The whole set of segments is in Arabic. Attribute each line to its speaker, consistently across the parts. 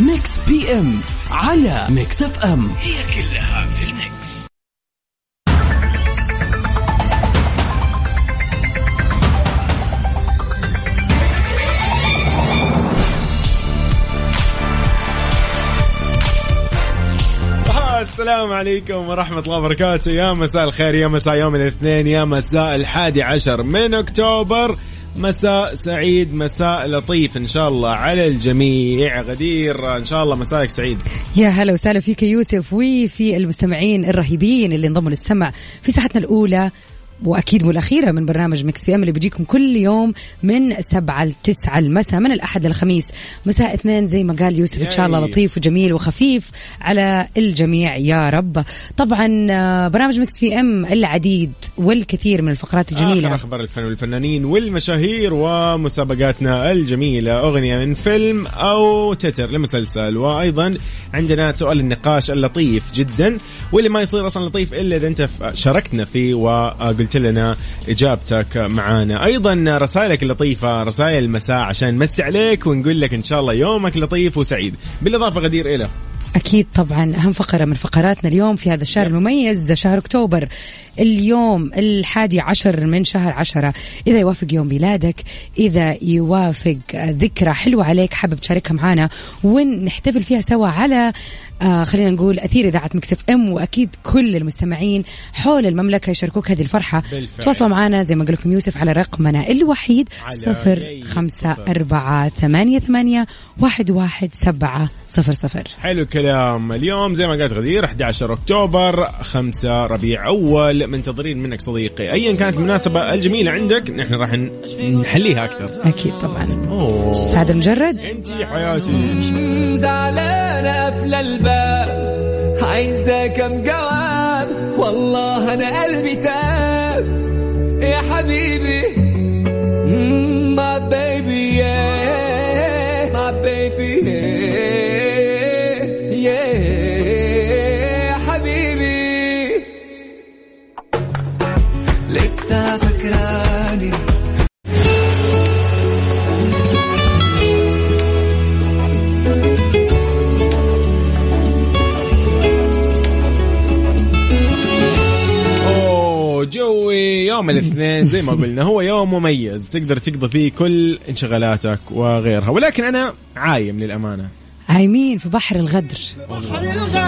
Speaker 1: Mix PM على Mix FM هي كلها في ال mix.
Speaker 2: السلام عليكم ورحمة الله وبركاته. يا مساء الخير يا مساء يوم الاثنين يا مساء الحادي عشر من أكتوبر. مساء سعيد مساء لطيف إن شاء الله على الجميع. غدير إن شاء الله مساءك سعيد.
Speaker 3: يا هلا وسهلا فيك يوسف. وفي المستمعين الرهيبين اللي انضموا للسمع في ساعتنا الأولى وأكيد مو الاخيره من برنامج Mix PM اللي بيجيكم كل يوم من سبعة لتسعة المساء من الأحد للخميس. مساء اثنين زي ما قال يوسف إن شاء الله لطيف وجميل وخفيف على الجميع يا رب. طبعا آه، برنامج Mix PM العديد والكثير من الفقرات الجميلة.
Speaker 2: آخر أخبار الفن والفنانين والمشاهير ومسابقاتنا الجميلة. أغنية من فيلم أو تتر لمسلسل. وأيضا عندنا سؤال النقاش اللطيف جدا واللي ما يصير أصلا لطيف إلا إذا أنت شاركتنا فيه وقلت قلت لنا إجابتك معانا. أيضا رسائلك اللطيفة رسائل المساء عشان نمسي عليك ونقول لك إن شاء الله يومك لطيف وسعيد. بالإضافة غدير إلى.
Speaker 3: أكيد طبعا أهم فقرة من فقراتنا اليوم في هذا الشهر المميز شهر أكتوبر. اليوم الحادي عشر من شهر عشرة. إذا يوافق يوم ميلادك إذا يوافق ذكرى حلوة عليك حابب تشاركها معنا ونحتفل فيها سوا على آه خلينا نقول أثير إذاعة مكسف أم وأكيد كل المستمعين حول المملكة يشاركوك هذه الفرحة. بالفعل. تواصلوا معنا زي ما قال لكم يوسف على رقمنا الوحيد صفر خمسة أربعة ثمانية ثمانية واحد واحد سبعة صفر صفر.
Speaker 2: حلو الكلام. اليوم زي ما قالت غدير 11 أكتوبر 5 ربيع أول. منتظرين منك صديقي. أيا كانت المناسبة الجميلة عندك نحن راح نحليها أكثر.
Speaker 3: أكيد طبعا. أوه. سعد المجرد.
Speaker 2: أنت حياتي.
Speaker 4: زعلانة قفل الباب عايزة كم جواب؟ والله أنا قلبي تاب. يا حبيبي ما بيبي يا حبيبي. لسه فاكراني
Speaker 2: يوم الاثنين زي ما قلنا هو يوم مميز. تقدر تقضي فيه كل انشغالاتك وغيرها. ولكن أنا عايم للأمانة.
Speaker 3: عايمين في بحر الغدر. بحر الغدر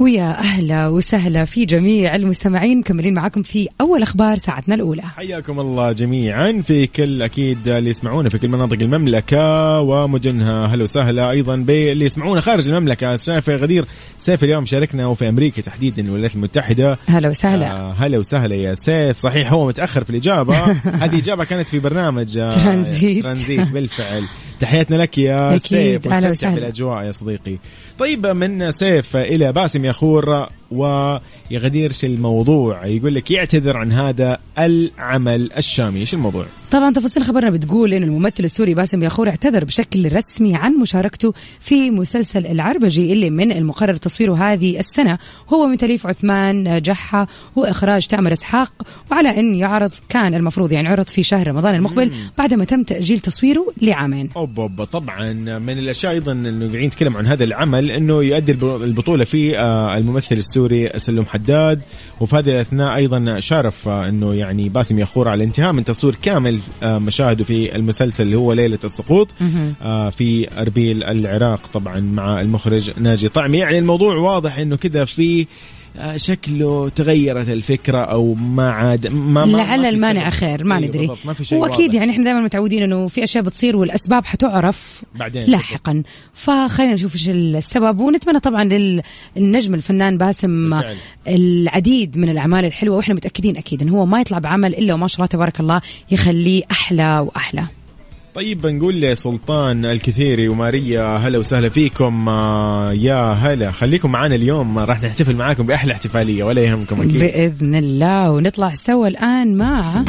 Speaker 3: ويا أهلا وسهلا في جميع المستمعين مكملين معاكم في أول أخبار ساعتنا الأولى.
Speaker 2: حياكم الله جميعا في كل أكيد اللي يسمعونا في كل مناطق المملكة ومدنها. هلا وسهلا أيضا باللي يسمعونا خارج المملكة. شايف غدير سيف اليوم شاركنا وفي أمريكا تحديدا الولايات المتحدة.
Speaker 3: هلا وسهلا.
Speaker 2: آه هلا وسهلا يا سيف. صحيح هو متأخر في الإجابة. هذه إجابة كانت في برنامج
Speaker 3: آه ترانزيت.
Speaker 2: ترانزيت بالفعل. تحياتنا لك يا سيف واستمتع بالأجواء يا صديقي. طيب من سيف إلى باسم يخور ويغديرش الموضوع. يقول لك يعتذر عن هذا العمل الشامي. إيش الموضوع؟
Speaker 3: طبعا تفاصيل خبرنا بتقول ان الممثل السوري باسم ياخور اعتذر بشكل رسمي عن مشاركته في مسلسل العربجي اللي من المقرر تصويره هذه السنة. هو من تأليف عثمان جحا وإخراج تامر إسحاق. وعلى أن يعرض كان المفروض يعني عرض في شهر رمضان المقبل بعدما تم تأجيل تصويره لعامين.
Speaker 2: أوب أوب طبعا من الأشياء أيضا إنه قاعدين نتكلم عن هذا العمل إنه يؤدي البطولة في الممثل السوري. سلم حداد. وفي هذه الأثناء أيضا شارف إنه يعني باسم يخور على الانتهاء من تصوير كامل مشاهده في المسلسل اللي هو ليلة السقوط في أربيل العراق طبعا مع المخرج ناجي طعمي. يعني الموضوع واضح إنه كذا في شكله تغيرت الفكرة أو ما عاد ما, ما
Speaker 3: لعل المانع خير ما أيوة ندري.
Speaker 2: ما في شيء
Speaker 3: وأكيد يعني إحنا دائما متعودين إنه في أشياء بتصير والأسباب حتعرف
Speaker 2: بعدين.
Speaker 3: لاحقا. فخلينا نشوف إيش السبب ونتمنى طبعا للنجم الفنان باسم بالفعل. العديد من الأعمال الحلوة وإحنا متأكدين أكيد انه هو ما يطلع بعمل إلا وما شاء الله تبارك الله يخليه أحلى وأحلى.
Speaker 2: طيب بنقول لسلطان الكثيري وماريا هلا وسهلا فيكم. آه، يا هلا خليكم معنا اليوم. راح نحتفل معاكم بأحلى احتفالية ولا يهمكم أكيد.
Speaker 3: بإذن الله ونطلع سوا الآن مع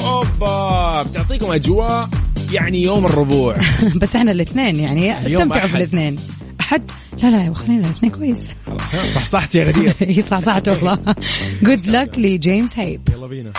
Speaker 2: أوبا بتعطيكم أجواء يعني يوم الربوع.
Speaker 3: بس إحنا الاثنين يعني استمتعوا في الاثنين أحد؟ لا لا خلينا الاثنين كويس.
Speaker 2: صح صحت يا غدير.
Speaker 3: صح صحت والله جود لك لجيمس هيب.
Speaker 2: يلا بينا.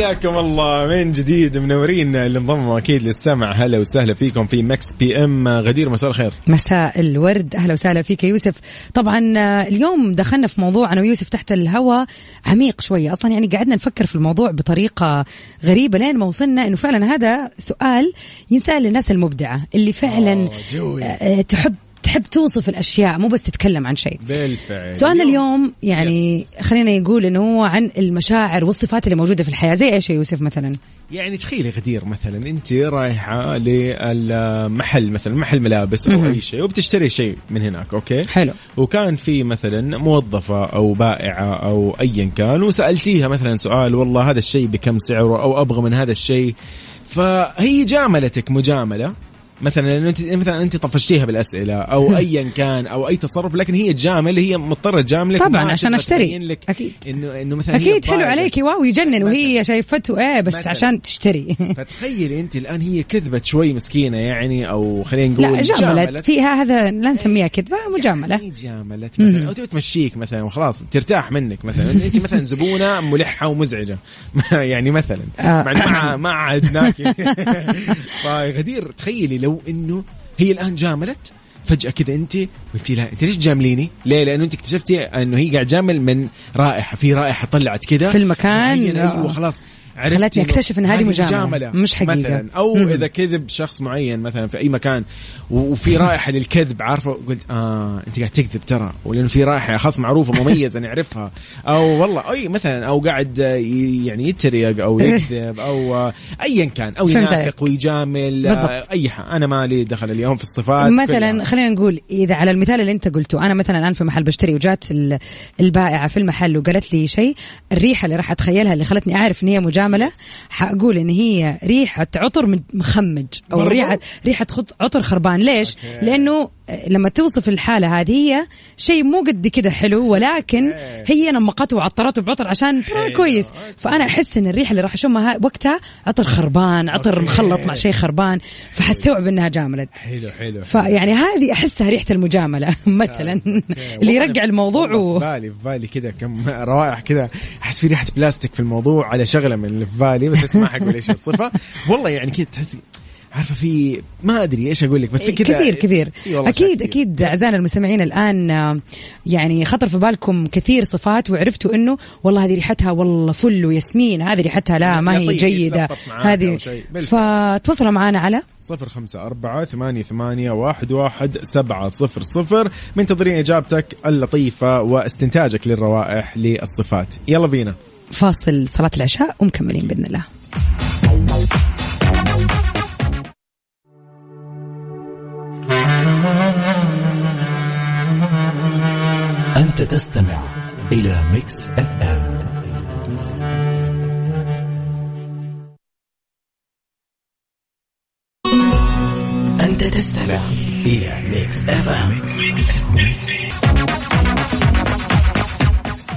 Speaker 2: حياكم الله. من جديد؟ منورين اللي انضموا أكيد للسمع. هلا وسهلا فيكم في Mix PM غدير مساء الخير.
Speaker 3: مساء الورد. أهلا وسهلا فيك يوسف. طبعا آه، اليوم دخلنا في موضوع أنا ويوسف تحت الهواء عميق شوية. أصلا يعني قعدنا نفكر في الموضوع بطريقة غريبة لين ما وصلنا إنه فعلا هذا سؤال ينسأل للناس المبدعة اللي فعلا
Speaker 2: جوي.
Speaker 3: آه، تحب تحب توصف الأشياء مو بس تتكلم عن شيء.
Speaker 2: بالفعل.
Speaker 3: سؤالنا اليوم يعني
Speaker 2: بس.
Speaker 3: خلينا نقول إنه هو عن المشاعر والصفات اللي موجودة في الحياة زي إيش يا يوسف مثلا؟
Speaker 2: يعني تخيلي غدير مثلا أنت رايحة للمحل مثلا محل ملابس أو أي شيء وبتشتري شيء من هناك okay؟
Speaker 3: حلو.
Speaker 2: وكان في مثلا موظفة أو بائعة أو أيا كان وسألتيها مثلا سؤال والله هذا الشيء بكم سعره؟ أو أبغى من هذا الشيء؟ فهي جاملتك مجاملة مثلا لأنه انت مثلا أنت طفشتيها بالأسئلة أو ايا كان أو أي تصرف لكن هي تجامل هي مضطرة تجاملك
Speaker 3: طبعاً، عشان.
Speaker 2: تبين لك
Speaker 3: أكيد.
Speaker 2: انه إنه مثلا
Speaker 3: أكيد حلو. عليكي واو يجنن. وهي شايفته إيه بس
Speaker 2: مثلاً.
Speaker 3: عشان تشتري.
Speaker 2: فتخيلي أنت الآن هي كذبت شوي مسكينة يعني أو خلينا نقول
Speaker 3: لا جاملت فيها هذا لا نسميها كذبة مجاملة.
Speaker 2: هي جاملت مثلا أو تبي تمشيك مثلا وخلاص ترتاح منك مثلا. أنت مثلا زبونة ملحة ومزعجة. يعني مثلا.
Speaker 3: آه.
Speaker 2: مع ما عادناكي فغدير تخيلي لو إنه هي الآن جاملت فجأة كذا أنت قلتي لها أنت ليش تجامليني؟ ليه؟ لأنه أنت اكتشفتي أنه هي قاعد تجامل من رائحة في رائحة طلعت كذا
Speaker 3: في المكان.
Speaker 2: أيوه خلاص
Speaker 3: خلتني
Speaker 2: إنه
Speaker 3: أكتشف إن هذه مجاملة، مش حقيقة.
Speaker 2: مثلا أو
Speaker 3: مم.
Speaker 2: إذا كذب شخص معين مثلا في أي مكان وفي رائحة للكذب عارفة قلت آه أنت قاعد تكذب ترى ولأنه في رائحة خاص معروفة مميزة نعرفها أو والله أي مثلا أو قاعد آه، يعني يتريق أو يكذب أو آه، ايا كان
Speaker 3: أو.
Speaker 2: ينافق ويجامل آه،
Speaker 3: بالضبط.
Speaker 2: أي حاجة أنا مالي دخل اليوم في الصفات
Speaker 3: مثلا. خلينا نقول إذا على المثال اللي أنت قلته أنا مثلا الآن في محل بشتري وجات ال- البائعة في المحل وقالت لي شيء الريحة اللي راح أتخيلها اللي خلتني أعرف إن هي مجاملة حأقول إن هي ريحة عطر مخمج
Speaker 2: أو؟
Speaker 3: ريحه ريحة عطر خربان ليش
Speaker 2: أوكي.
Speaker 3: لأنه لما توصف الحالة هذه هي شيء مو قد كده حلو ولكن هي نمقته وعطرته بعطر عشان كويس. فأنا أحس إن الريحة اللي راح اشمها وقتها عطر خربان عطر. مخلط مع شيء خربان فحستوعب إنها جاملت.
Speaker 2: حلو حلو.
Speaker 3: فيعني هذه أحسها ريحة المجاملة مثلا. اللي يرجع الموضوع و...
Speaker 2: في بالي في بالي كذا كم روائح كذا أحس في ريحة بلاستيك في الموضوع على شغلة من اللي في بالي بس بس ما حقول إيش الصفة. والله يعني كذا تحسي عارفة في ما أدري إيش أقول لك بس في كذا
Speaker 3: كثير كثير. أكيد.
Speaker 2: أكيد
Speaker 3: أعزائنا المستمعين الآن آه، يعني خطر في بالكم كثير صفات وعرفتوا إنه والله هذه ريحتها والله فل وياسمين هذه ريحتها لا ما هي
Speaker 2: يطيب جيدة.
Speaker 3: هذه. فتواصلوا معنا على
Speaker 2: صفر خمسة أربعة ثمانية ثمانية واحد واحد سبعة صفر صفر منتظرين إجابتك اللطيفة واستنتاجك للروائح للصفات. يلا بينا.
Speaker 3: فاصل صلاة العشاء ومكملين بإذن الله.
Speaker 5: أنت تستمع إلى Mix FM. أنت تستمع إلى Mix FM.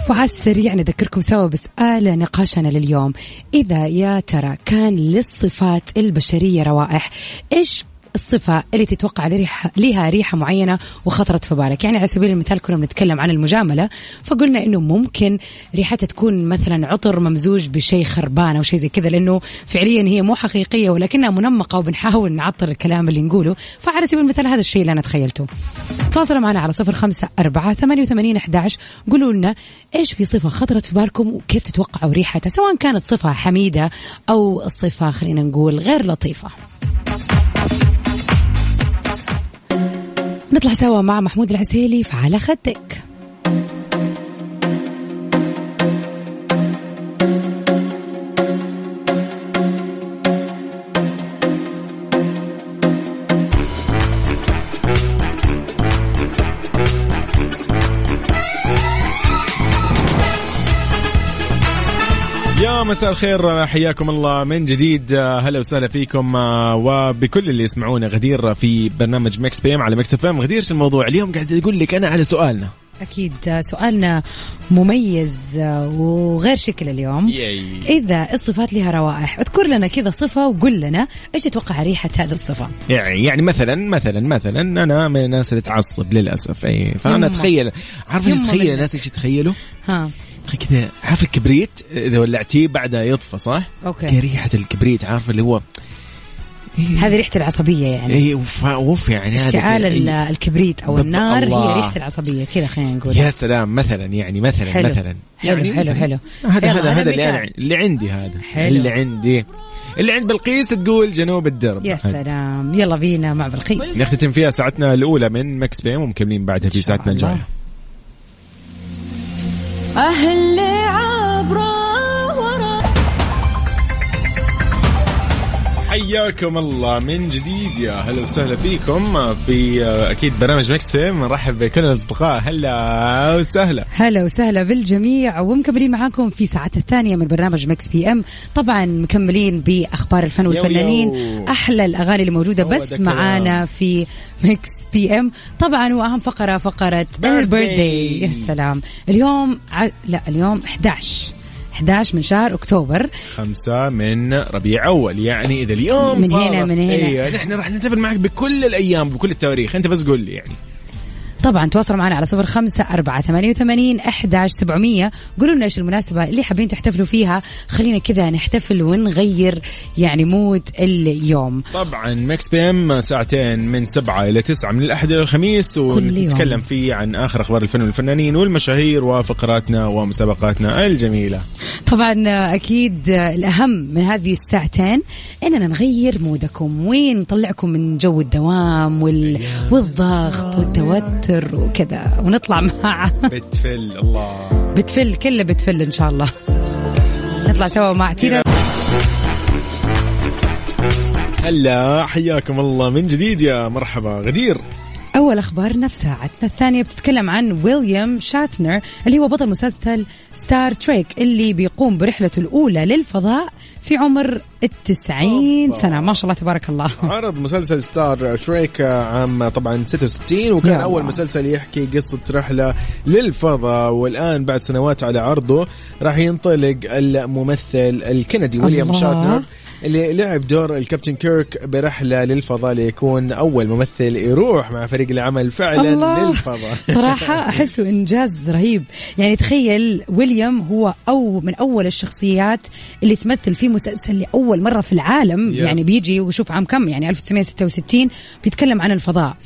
Speaker 3: وعلى السريع نذكركم سوا بسؤال نقاشنا لليوم. إذا يا ترى كان للصفات البشرية روائح إيش الصفة اللي تتوقع لريحة لها ريحة معينة وخطرت في بالك. يعني على سبيل المثال كنا بنتكلم عن المجاملة فقلنا إنه ممكن ريحتها تكون مثلا عطر ممزوج بشيء خربان أو شيء زي كذا لأنه فعليا هي مو حقيقية ولكنها منمقة وبنحاول نعطر الكلام اللي نقوله. فعلى سبيل المثال هذا الشيء اللي أنا تخيلته. تواصلوا معنا على صفر خمسة أربعة ثمانية وثمانين أحداش قولوا لنا إيش في صفة خطرت في بالكم وكيف تتوقعوا ريحتها سواء كانت صفة حميدة أو صفة خلينا نقول غير لطيفة. نطلع سوا مع محمود العسيلي في على خدك.
Speaker 2: مساء الخير حياكم الله من جديد هلا وسهلا فيكم وبكل اللي يسمعونا غدير في برنامج Mix PM على Mix FM غدير شو الموضوع اليوم قاعد أقول لك أنا على سؤالنا
Speaker 3: أكيد سؤالنا مميز وغير شكل اليوم
Speaker 2: ياي.
Speaker 3: إذا الصفات لها روائح اذكر لنا كذا صفة وقل لنا إيش تتوقع ريحة هذه الصفة
Speaker 2: يعني يعني مثلا مثلا مثلا أنا من الناس اللي تعصب للأسف أي فأنا
Speaker 3: يما.
Speaker 2: أتخيل عارف إيش
Speaker 3: يما
Speaker 2: تخيل
Speaker 3: منك.
Speaker 2: الناس إيش يتخيلوا؟
Speaker 3: ها
Speaker 2: كذا عارف الكبريت إذا ولعتيه بعدها يطفى صح؟ كذا ريحة الكبريت عارف اللي هو
Speaker 3: هذه ريحة العصبية يعني
Speaker 2: اي اوف يعني هذا
Speaker 3: اشتعال. ال- الكبريت
Speaker 2: أو.
Speaker 3: النار
Speaker 2: الله.
Speaker 3: هي ريحة العصبية كذا خلينا نقول
Speaker 2: يا سلام مثلا يعني مثلا
Speaker 3: حلو.
Speaker 2: مثلا
Speaker 3: حلو،
Speaker 2: يعني
Speaker 3: حلو،. حلو.
Speaker 2: هذا هذا
Speaker 3: هذا
Speaker 2: اللي. أنا اللي عندي هذا
Speaker 3: حلو.
Speaker 2: اللي عندي اللي عند بلقيس تقول جنوب الدرب
Speaker 3: يا سلام يلا بينا مع بلقيس
Speaker 2: نختتم فيها ساعتنا الأولى من Mix PM ومكملين بعدها في ساعتنا. الجاية
Speaker 6: أهل
Speaker 2: حياكم الله من جديد يا هلا وسهلا فيكم في أكيد برنامج Mix PM نرحب بكل الأصدقاء. هلا وسهلا.
Speaker 3: هلا وسهلا بالجميع ومكملين معاكم في ساعتنا الثانية من برنامج Mix PM طبعا مكملين بأخبار الفن والفنانين
Speaker 2: يو.
Speaker 3: أحلى الأغاني اللي موجودة
Speaker 2: هو ده
Speaker 3: بس. معانا في Mix PM طبعا وأهم فقرة فقرة ال birthday يا سلام. اليوم ع... لا اليوم 11 11 من شهر أكتوبر.
Speaker 2: خمسة من ربيع أول. يعني إذا اليوم
Speaker 3: من
Speaker 2: صار-
Speaker 3: هنا- من هنا.
Speaker 2: أيوة نحن راح نحتفل معك بكل الأيام بكل التواريخ. أنت بس قول لي يعني.
Speaker 3: طبعا تواصلوا معنا على صفر خمسة أربعة ثمانية وثمانين أحداش سبعمية. قولوا لنا إيش المناسبة اللي حابين تحتفلوا فيها. خلينا كذا نحتفل ونغير يعني mood اليوم.
Speaker 2: طبعا Mix PM ساعتين من سبعة إلى تسعة من الأحد إلى الخميس. ونتكلم فيه عن آخر أخبار الفن والفنانين والمشاهير وفقراتنا ومسابقاتنا الجميلة.
Speaker 3: طبعا أكيد الأهم من هذه الساعتين إننا نغير mood كم. ونطلعكم من جو الدوام وال... والضغط والتوتر؟ وكذا. ونطلع مع
Speaker 2: بتفل الله.
Speaker 3: بتفل كله بتفل إن شاء الله. نطلع سوا مع تينا
Speaker 2: هلا حياكم الله من جديد يا مرحبا غدير.
Speaker 3: أول أخبار في ساعتنا الثانية بتتكلم عن ويليام شاتنر اللي هو بطل مسلسل Star Trek اللي بيقوم برحلته الأولى للفضاء في عمر التسعين سنة. ما شاء الله تبارك الله.
Speaker 2: عرض مسلسل Star Trek عام طبعا 66 وكان أول
Speaker 3: الله.
Speaker 2: مسلسل يحكي قصة رحلة للفضاء والآن بعد سنوات على عرضه راح ينطلق الممثل الكندي ويليام. شاتنر اللي لعب دور الكابتن كيرك برحلة للفضاء ليكون أول ممثل يروح مع فريق العمل فعلا
Speaker 3: الله.
Speaker 2: للفضاء.
Speaker 3: صراحة أحسه إنجاز رهيب. يعني تخيل ويليام هو أو من أول الشخصيات اللي تمثل في مسلسل لأول مرة في العالم.
Speaker 2: Yes.
Speaker 3: يعني بيجي وشوف عام كم؟ يعني 1966 بيتكلم عن الفضاء.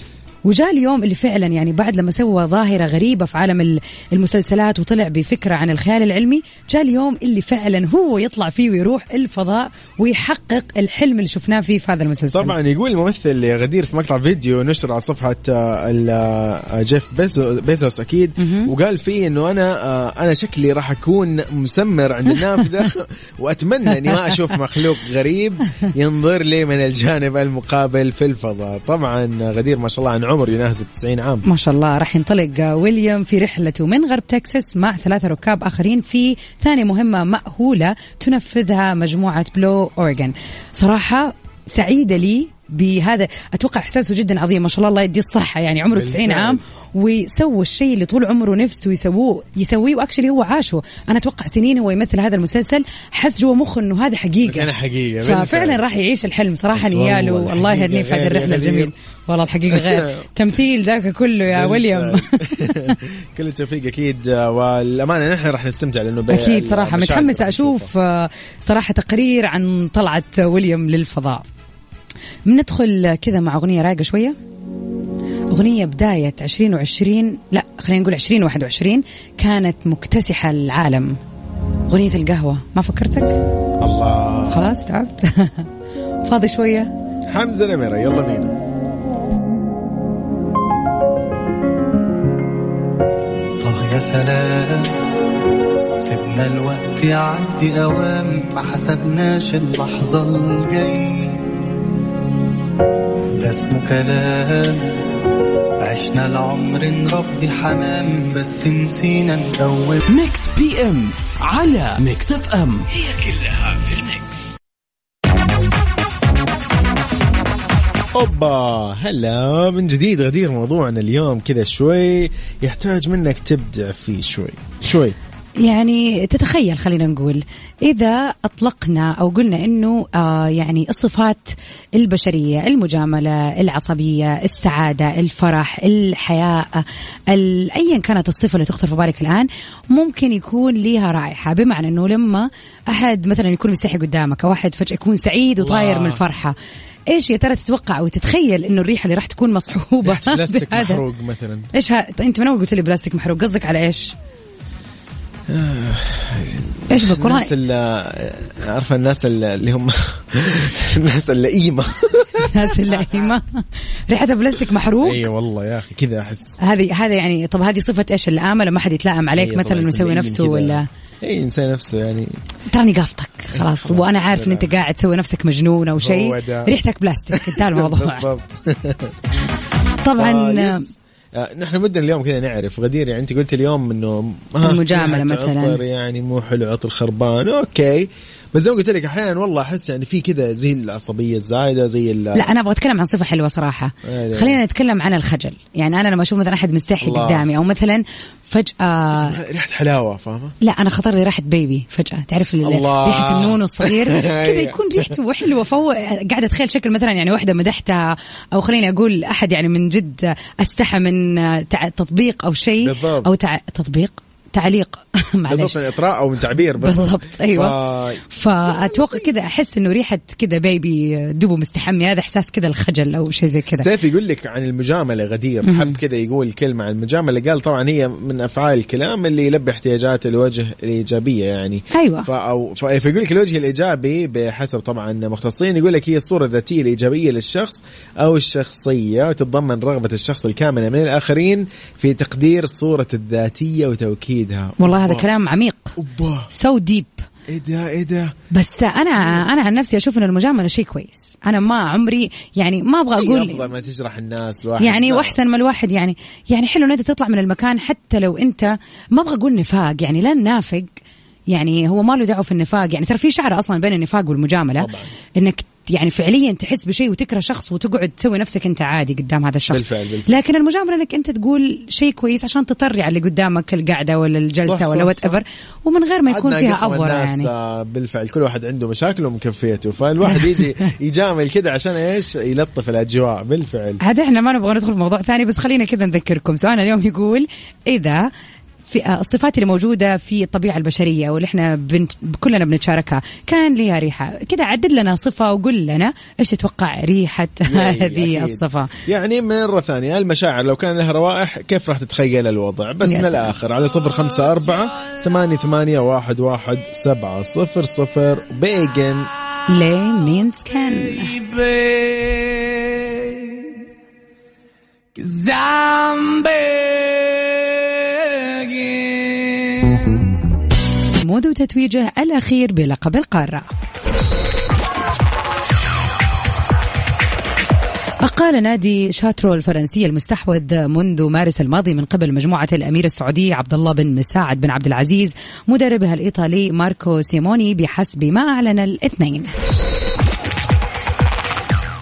Speaker 3: وجاء اليوم اللي فعلا يعني بعد لما سوى ظاهرة غريبة في عالم ال- المسلسلات وطلع بفكرة عن الخيال العلمي جاء اليوم اللي فعلا هو يطلع فيه ويروح الفضاء ويحقق الحلم اللي شفناه فيه في هذا المسلسل.
Speaker 2: طبعا يقول الممثل غدير في مقطع فيديو نشر على صفحة آه، آه، جيف بيزو بيزوس أكيد وقال فيه إنه أنا آه، أنا شكلي راح أكون مسمر عند النافذة وأتمنى إني ما أشوف مخلوق غريب ينظر لي من الجانب المقابل في الفضاء. طبعا غدير ما شاء الله عن عمر يناهز 90 عام
Speaker 3: ما شاء الله راح ينطلق ويليام في رحلته من غرب تكساس مع ثلاثة ركاب آخرين في ثانية مهمة مأهولة تنفذها مجموعة بلو أوريغان صراحة سعيدة لي بهذا أتوقع إحساسه جدا عظيم ما شاء الله الله يديه الصحة يعني عمره 90
Speaker 2: بالفعل.
Speaker 3: عام وسوى الشيء اللي طول عمره نفسه يسووه يسويه وأكشلي هو عاشه أنا أتوقع سنين هو يمثل هذا المسلسل حس جوا مخه إنه هذا حقيقة
Speaker 2: كان حقيقة،
Speaker 3: ففعلا. راح يعيش الحلم
Speaker 2: صراحة
Speaker 3: نياله الله يهنيه في هذه
Speaker 2: الرحلة.
Speaker 3: الجميلة والله الحقيقة غير. تمثيل ذاك كله يا ويليام
Speaker 2: كل التوفيق أكيد. والأمانة نحن راح نستمتع
Speaker 3: لأنه أكيد
Speaker 2: صراحة
Speaker 3: متحمسه. أشوف صراحة تقرير عن طلعة ويليام للفضاء. بندخل كذا مع أغنية رايقة شوية. أغنية بداية 2020 لا خلينا نقول 2021 كانت مكتسحة العالم. أغنية القهوة ما فكرتك؟
Speaker 2: الله.
Speaker 3: خلاص تعبت. فاضي شوية؟
Speaker 2: حمزة نمره يلا بينا.
Speaker 7: يا سلام. سيبنا الوقت يعدي أوام ما حسبناش اللحظة الجاية ده اسمه كلام. عشنا العمر نربي حمام بس نسينا ندوب
Speaker 1: Mix PM على Mix FM هي كلها في ال
Speaker 2: mix. أوبا هلا من جديد غدير موضوعنا اليوم كذا شوي يحتاج منك تبدع فيه شوي. شوي.
Speaker 3: يعني تتخيل خلينا نقول إذا أطلقنا أو قلنا أنه آه يعني الصفات البشرية المجاملة العصبية السعادة الفرح الحياء ال- أيا كانت الصفة اللي تخطر في بالك الآن ممكن يكون لها رائحة. بمعنى أنه لما أحد مثلا يكون مستحي قدامك أو أحد فجأة يكون سعيد وطاير. من الفرحة إيش يا ترى تتوقع أو تتخيل إنه الريحة اللي راح تكون
Speaker 2: مصحوبة بلاستيك؟ محروق مثلا؟
Speaker 3: إيش ها... أنت من اول قلت لي بلاستيك محروق؟ قصدك على إيش؟ إيش بك والله
Speaker 2: الناس اللي عارفة الناس اللي هم الناس اللئيمة.
Speaker 3: الناس اللئيمة. ريحتها بلاستيك محروق؟
Speaker 2: اي والله يا أخي كذا أحس.
Speaker 3: هذه هذا يعني طب هذه صفة إيش اللئامه لما حد يتلائم عليك
Speaker 2: أي
Speaker 3: مثلا ويسوي نفسه. ولا؟
Speaker 2: اي مسوي نفسه يعني.
Speaker 3: تراني قافطك خلاص وأنا عارف إن
Speaker 2: أنت.
Speaker 3: قاعد تسوي نفسك مجنون
Speaker 2: أو
Speaker 3: شيء. ريحتك بلاستيك انتهى الموضوع طبعا
Speaker 2: آه،. آه، نحن بدنا اليوم كذا نعرف غدير يعني أنت قلت اليوم إنه حد
Speaker 3: مثلاً.
Speaker 2: يعني مو حلو عطر خربان أوكي بس زي ما قلت لك أحيانا والله أحس يعني في كذا زي العصبية الزايدة زي ال-
Speaker 3: لا أنا أبغى أتكلم عن صفة حلوة صراحة
Speaker 2: آه،.
Speaker 3: خلينا نتكلم عن الخجل يعني أنا لما أشوف مثلا أحد مستحي. قدامي أو مثلا فجأة
Speaker 2: ريحة حلاوة فاهمة
Speaker 3: لا أنا خطر لي ريحة بيبي فجأة تعرف. ريحة النون الصغير كذا. يكون ريحته حلوة فهو قاعدة أتخيل شكل مثلا يعني واحدة مدحتها أو خليني أقول أحد يعني من جد أستحى من تطبيق أو شيء. أو تع... تطبيق تعليق. معلش.
Speaker 2: بالضبط من إطراء أو من تعبير
Speaker 3: بالضبط أيوه.
Speaker 2: ف-
Speaker 3: فأتوقع كذا أحس إنه ريحة كذا بيبي دوبه مستحمي هذا إحساس كذا الخجل أو شيء زي كذا.
Speaker 2: سيف يقول لك عن المجاملة غدير حب كذا يقول كلمة عن المجاملة قال طبعا هي من أفعال الكلام اللي يلبي احتياجات الوجه الإيجابية يعني.
Speaker 3: أيوة.
Speaker 2: فأو ف- فيقول لك الوجه الإيجابي بحسب طبعا مختصين يقول لك هي الصورة الذاتية الإيجابية للشخص أو الشخصية وتتضمن رغبة الشخص الكاملة من الآخرين في تقدير صورة الذاتية وتوكيدها
Speaker 3: والله هذا
Speaker 2: أوبا.
Speaker 3: كلام عميق.
Speaker 2: أوبا.
Speaker 3: so deep
Speaker 2: إيه ده إيه ده
Speaker 3: بس أنا أنا عن نفسي أشوف إن المجاملة شيء كويس. أنا ما عمري يعني ما
Speaker 2: أبغى
Speaker 3: أقول
Speaker 2: أفضل ما تجرح الناس الواحد
Speaker 3: يعني. وأحسن ما الواحد يعني. يعني حلو إن أنت تطلع من المكان حتى لو أنت ما أبغى أقول نفاق. يعني لا نافق يعني هو ما له دعوة في النفاق. يعني ترى في شعرة أصلا بين النفاق والمجاملة
Speaker 2: طبعاً.
Speaker 3: إنك يعني فعليا تحس بشيء وتكره شخص وتقعد تسوي نفسك أنت عادي قدام هذا الشخص.
Speaker 2: بالفعل- بالفعل.
Speaker 3: لكن المجاملة إنك أنت تقول شيء كويس عشان تطري على اللي قدامك القعدة ولا الجلسة
Speaker 2: صح،
Speaker 3: ولا whatever ومن غير ما يكون فيها
Speaker 2: الناس
Speaker 3: يعني.
Speaker 2: آه، بالفعل كل واحد عنده مشاكله ومكفيته فالواحد يجي يجامل كده عشان إيش؟ يلطف الأجواء بالفعل.
Speaker 3: هذا إحنا ما نبغى ندخل في موضوع ثاني بس خلينا كذا نذكركم. سؤالنا اليوم يقول إذا في آه، الصفات اللي موجودة في الطبيعة البشرية واللي إحنا بنت... كلنا بنتشاركها. كان لها ريحة. كذا عدد لنا صفة وقول لنا إيش تتوقع ريحة
Speaker 2: يعني
Speaker 3: هذه. الصفة.
Speaker 2: يعني مرة ثانية المشاعر لو كان لها روائح كيف راح تتخيل الوضع؟ بس من. الآخر على صفر خمسة أربعة ثمانية ثمانية واحد واحد سبعة صفر صفر بيجن.
Speaker 3: ليه مينز كان
Speaker 4: Cause I'm
Speaker 3: تتويجه الأخير بلقب القارة. أقال نادي شاترو الفرنسي المستحوذ منذ مارس الماضي من قبل مجموعة الأمير السعودي عبد الله بن مساعد بن عبد العزيز مدربها الإيطالي ماركو سيموني بحسب ما أعلن الاثنين.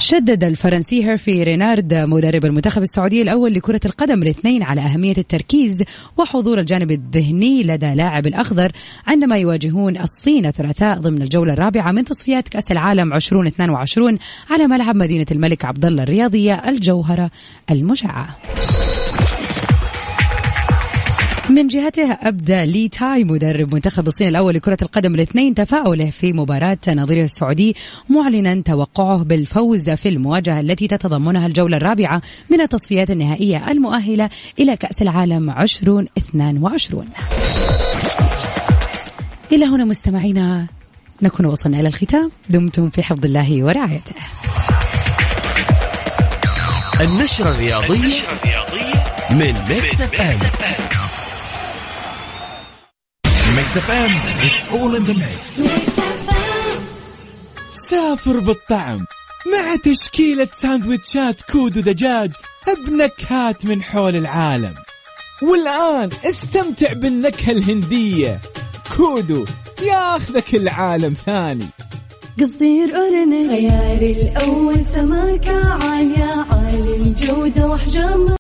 Speaker 3: شدد الفرنسي هيرفي رينارد مدرب المنتخب السعودي الأول لكرة القدم الاثنين على أهمية التركيز وحضور الجانب الذهني لدى لاعب الأخضر عندما يواجهون الصين الثلاثاء ضمن الجولة الرابعة من تصفيات كأس العالم 2022 على ملعب مدينة الملك عبد الله الرياضية الجوهرة المشعة. من جهته أبدى لي تاي مدرب منتخب الصين الأول لكرة القدم الاثنين تفاؤله في مباراة نظيره السعودي معلنا توقعه بالفوز في المواجهة التي تتضمنها الجولة الرابعة من التصفيات النهائية المؤهلة إلى كأس العالم 2022 إلى هنا مستمعينا نكون وصلنا إلى الختام. دمتم في حفظ الله ورعايته.
Speaker 1: النشرة الرياضية من Mix FM. Mix FM it's all in the mix.
Speaker 8: سافر بالطعم مع تشكيلة ساندويتشات كودو دجاج بنكهات من حول العالم. والآن استمتع بالنكهة الهندية. كودو ياخذك العالم ثاني.
Speaker 6: قصدير أرنب خياري الأول سمكة عالية عالي الجودة وحجم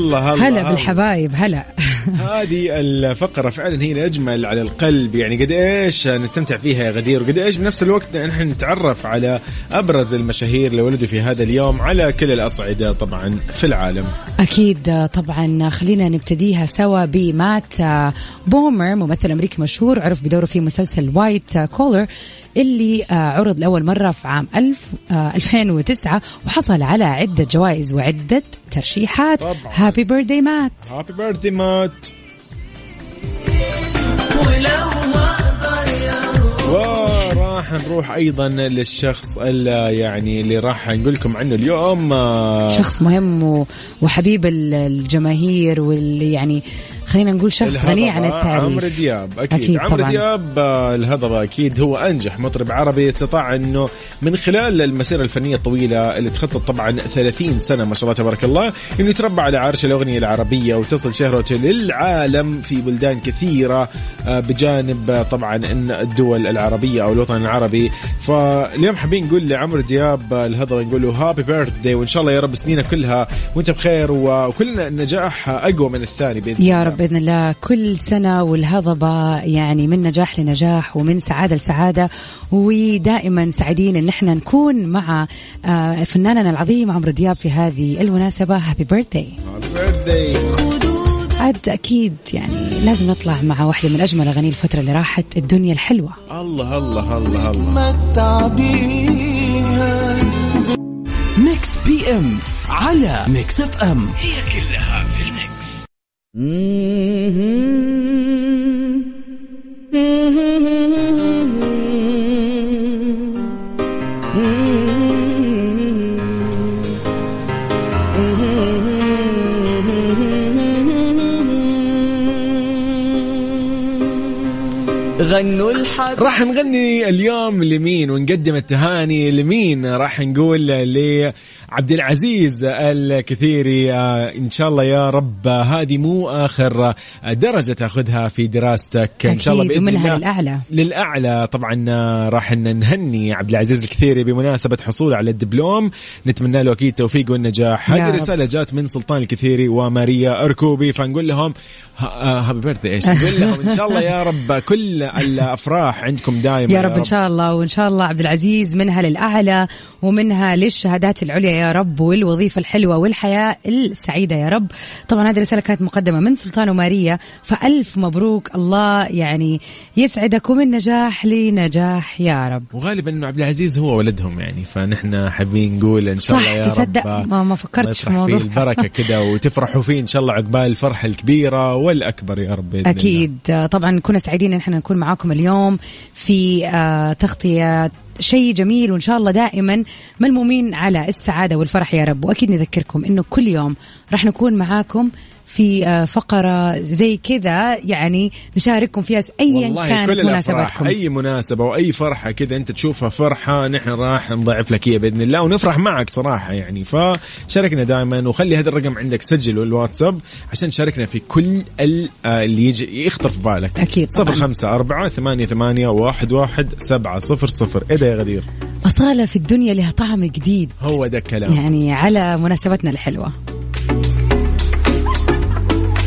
Speaker 2: الله
Speaker 3: هلا
Speaker 2: الله.
Speaker 3: بالحبايب هلا
Speaker 2: هذه الفقرة فعلا هي الأجمل على القلب. يعني قد إيش نستمتع فيها يا غدير وقد إيش بنفس الوقت نحن نتعرف على أبرز المشاهير اللي ولدوا في هذا اليوم على كل الأصعدة طبعا في العالم.
Speaker 3: أكيد آه، طبعا خلينا نبتديها سوا بمات آه، بومر ممثل أمريكي مشهور عرف بدوره في مسلسل وايت آه، كولر اللي آه، عرض لأول مرة في عام 1000 آه، 2009 وحصل على عدة جوائز وعدة ترشيحات. هابي بيرثدي مات
Speaker 2: هابي بيرثدي مات وراح نروح أيضا للشخص اللي يعني اللي راح نقول لكم عنه اليوم.
Speaker 3: شخص مهم وحبيب ال- الجماهير واللي يعني خلينا نقول شخص غني عن
Speaker 2: الهضبة عمرو
Speaker 3: التعريف
Speaker 2: دياب أكيد,
Speaker 3: أكيد
Speaker 2: عمرو. دياب الهضبة أكيد هو أنجح مطرب عربي استطاع أنه من خلال المسيرة الفنية الطويلة اللي تخطط طبعا 30 سنة ما شاء الله تبارك الله إنه يتربع على عرش الأغنية العربية وتصل شهرته للعالم في بلدان كثيرة آه، بجانب آه، طبعا إن الدول العربية أو الوطن العربي فاليوم حابين نقول لعمرو دياب آه، الهضبة نقول له هابي بيرث وإن شاء الله يا رب سنينك كلها وأنت بخير وكل نجاح أقوى من الثاني بإذن
Speaker 3: يا
Speaker 2: الله.
Speaker 3: رب بإذن الله كل سنة والهضبة يعني من نجاح لنجاح ومن سعادة لسعادة. ودائما سعيدين إن إحنا نكون مع آه، فناننا العظيم عمرو دياب في هذه المناسبة.
Speaker 2: happy birthday
Speaker 3: عاد أكيد يعني لازم نطلع مع واحدة من أجمل أغاني الفترة اللي راحت الدنيا الحلوة.
Speaker 2: الله الله الله الله.
Speaker 1: Mix PM على Mix FM. هي كلها في ال mix. Mm-hmm. Mm-hmm.
Speaker 4: غنوا الحب.
Speaker 2: راح نغني اليوم لمين ونقدم التهاني لمين؟ راح نقول لعبد العزيز الكثيري آه، إن شاء الله يا رب. آه، هذه مو آخر آه، درجة تأخذها في دراستك. إن شاء الله بإذن
Speaker 3: ومنها
Speaker 2: الله
Speaker 3: للأعلى.
Speaker 2: للأعلى. طبعا آه، راح نهني عبد العزيز الكثيري بمناسبة حصوله على الدبلوم. نتمنى له أكيد التوفيق والنجاح. هذه
Speaker 3: رب.
Speaker 2: الرسالة جات من سلطان الكثيري وماريا أركوبي. فنقول لهم هابي بيرثدي إيش؟ نقول لهم إن شاء الله يا رب كل الأفراح عندكم دائما
Speaker 3: يا رب إن شاء الله وإن شاء الله عبد العزيز منها للأعلى ومنها للشهادات العليا يا رب والوظيفة الحلوة والحياة السعيدة يا رب. طبعا هذه الرسالة كانت مقدمة من سلطان وماريا فألف مبروك. الله يعني يسعدك ومن نجاح لنجاح يا رب.
Speaker 2: وغالبا إنه عبد العزيز هو ولدهم يعني فنحن حابين نقول إن شاء الله يا
Speaker 3: تصدق؟
Speaker 2: رب
Speaker 3: ما- ما فكرتش في
Speaker 2: الله
Speaker 3: الموضوع.
Speaker 2: فيه البركة كده وتفرحوا فيه إن شاء الله عقبال الفرحة الكبيرة والأكبر يا رب بإذن الله.
Speaker 3: أكيد. آه، طبعا كنا سعيدين إن إحنا نكون معاكم. اليوم في آه، تغطية. شيء جميل وإن شاء الله دائما ملمومين على السعادة والفرح يا رب. وأكيد نذكركم إنه كل يوم راح نكون معاكم في آه، فقرة زي كذا يعني نشارككم فيها.
Speaker 2: والله
Speaker 3: كانت مناسباتكم.
Speaker 2: أي مناسبة وأي فرحة كذا أنت تشوفها فرحة نحن راح نضاعف لك إياها بإذن الله ونفرح معك صراحة يعني. فشاركنا دائما وخلي هذا الرقم عندك سجله الواتساب عشان تشاركنا في كل آه، اللي يجي يخطر في بالك.
Speaker 3: أكيد طبعاً.
Speaker 2: صفر خمسة أربعة ثمانية ثمانية واحد واحد سبعة صفر صفر. إيه يا غدير؟
Speaker 3: أصالة في الدنيا لها طعم جديد.
Speaker 2: هو ده الكلام.
Speaker 3: يعني على مناسبتنا الحلوة.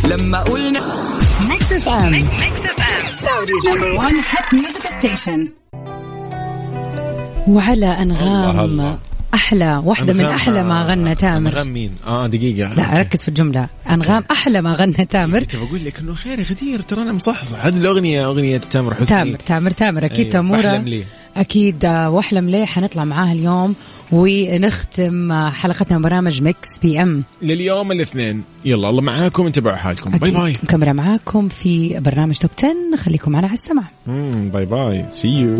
Speaker 4: لما قلنا
Speaker 3: Mix FM Saudi's number one hit music station. وعلى أنغام
Speaker 2: الله الله.
Speaker 3: أحلى واحدة من أحلى ما غنى تامر.
Speaker 2: أنغام مين؟ آه دقيقة.
Speaker 3: لا ركز في الجملة. أنغام أحلى ما غنى تامر.
Speaker 2: كنت بقول لك إنه خير يا غدير ترى أنا مصحصح. هذه الأغنية أغنية تامر حسني.
Speaker 3: تامر تامر تامر. أكيد
Speaker 2: أيوة، تامورة.
Speaker 3: أكيد آه، وأحلم ليه حنطلع معاها اليوم. ونختم حلقتنا من برنامج Mix PM
Speaker 2: لليوم الاثنين. يلا الله معاكم انتبهوا حالكم.
Speaker 3: bye.
Speaker 2: bye
Speaker 3: مكمله معاكم في برنامج top 10 خليكم معنا على السمع
Speaker 2: bye bye see you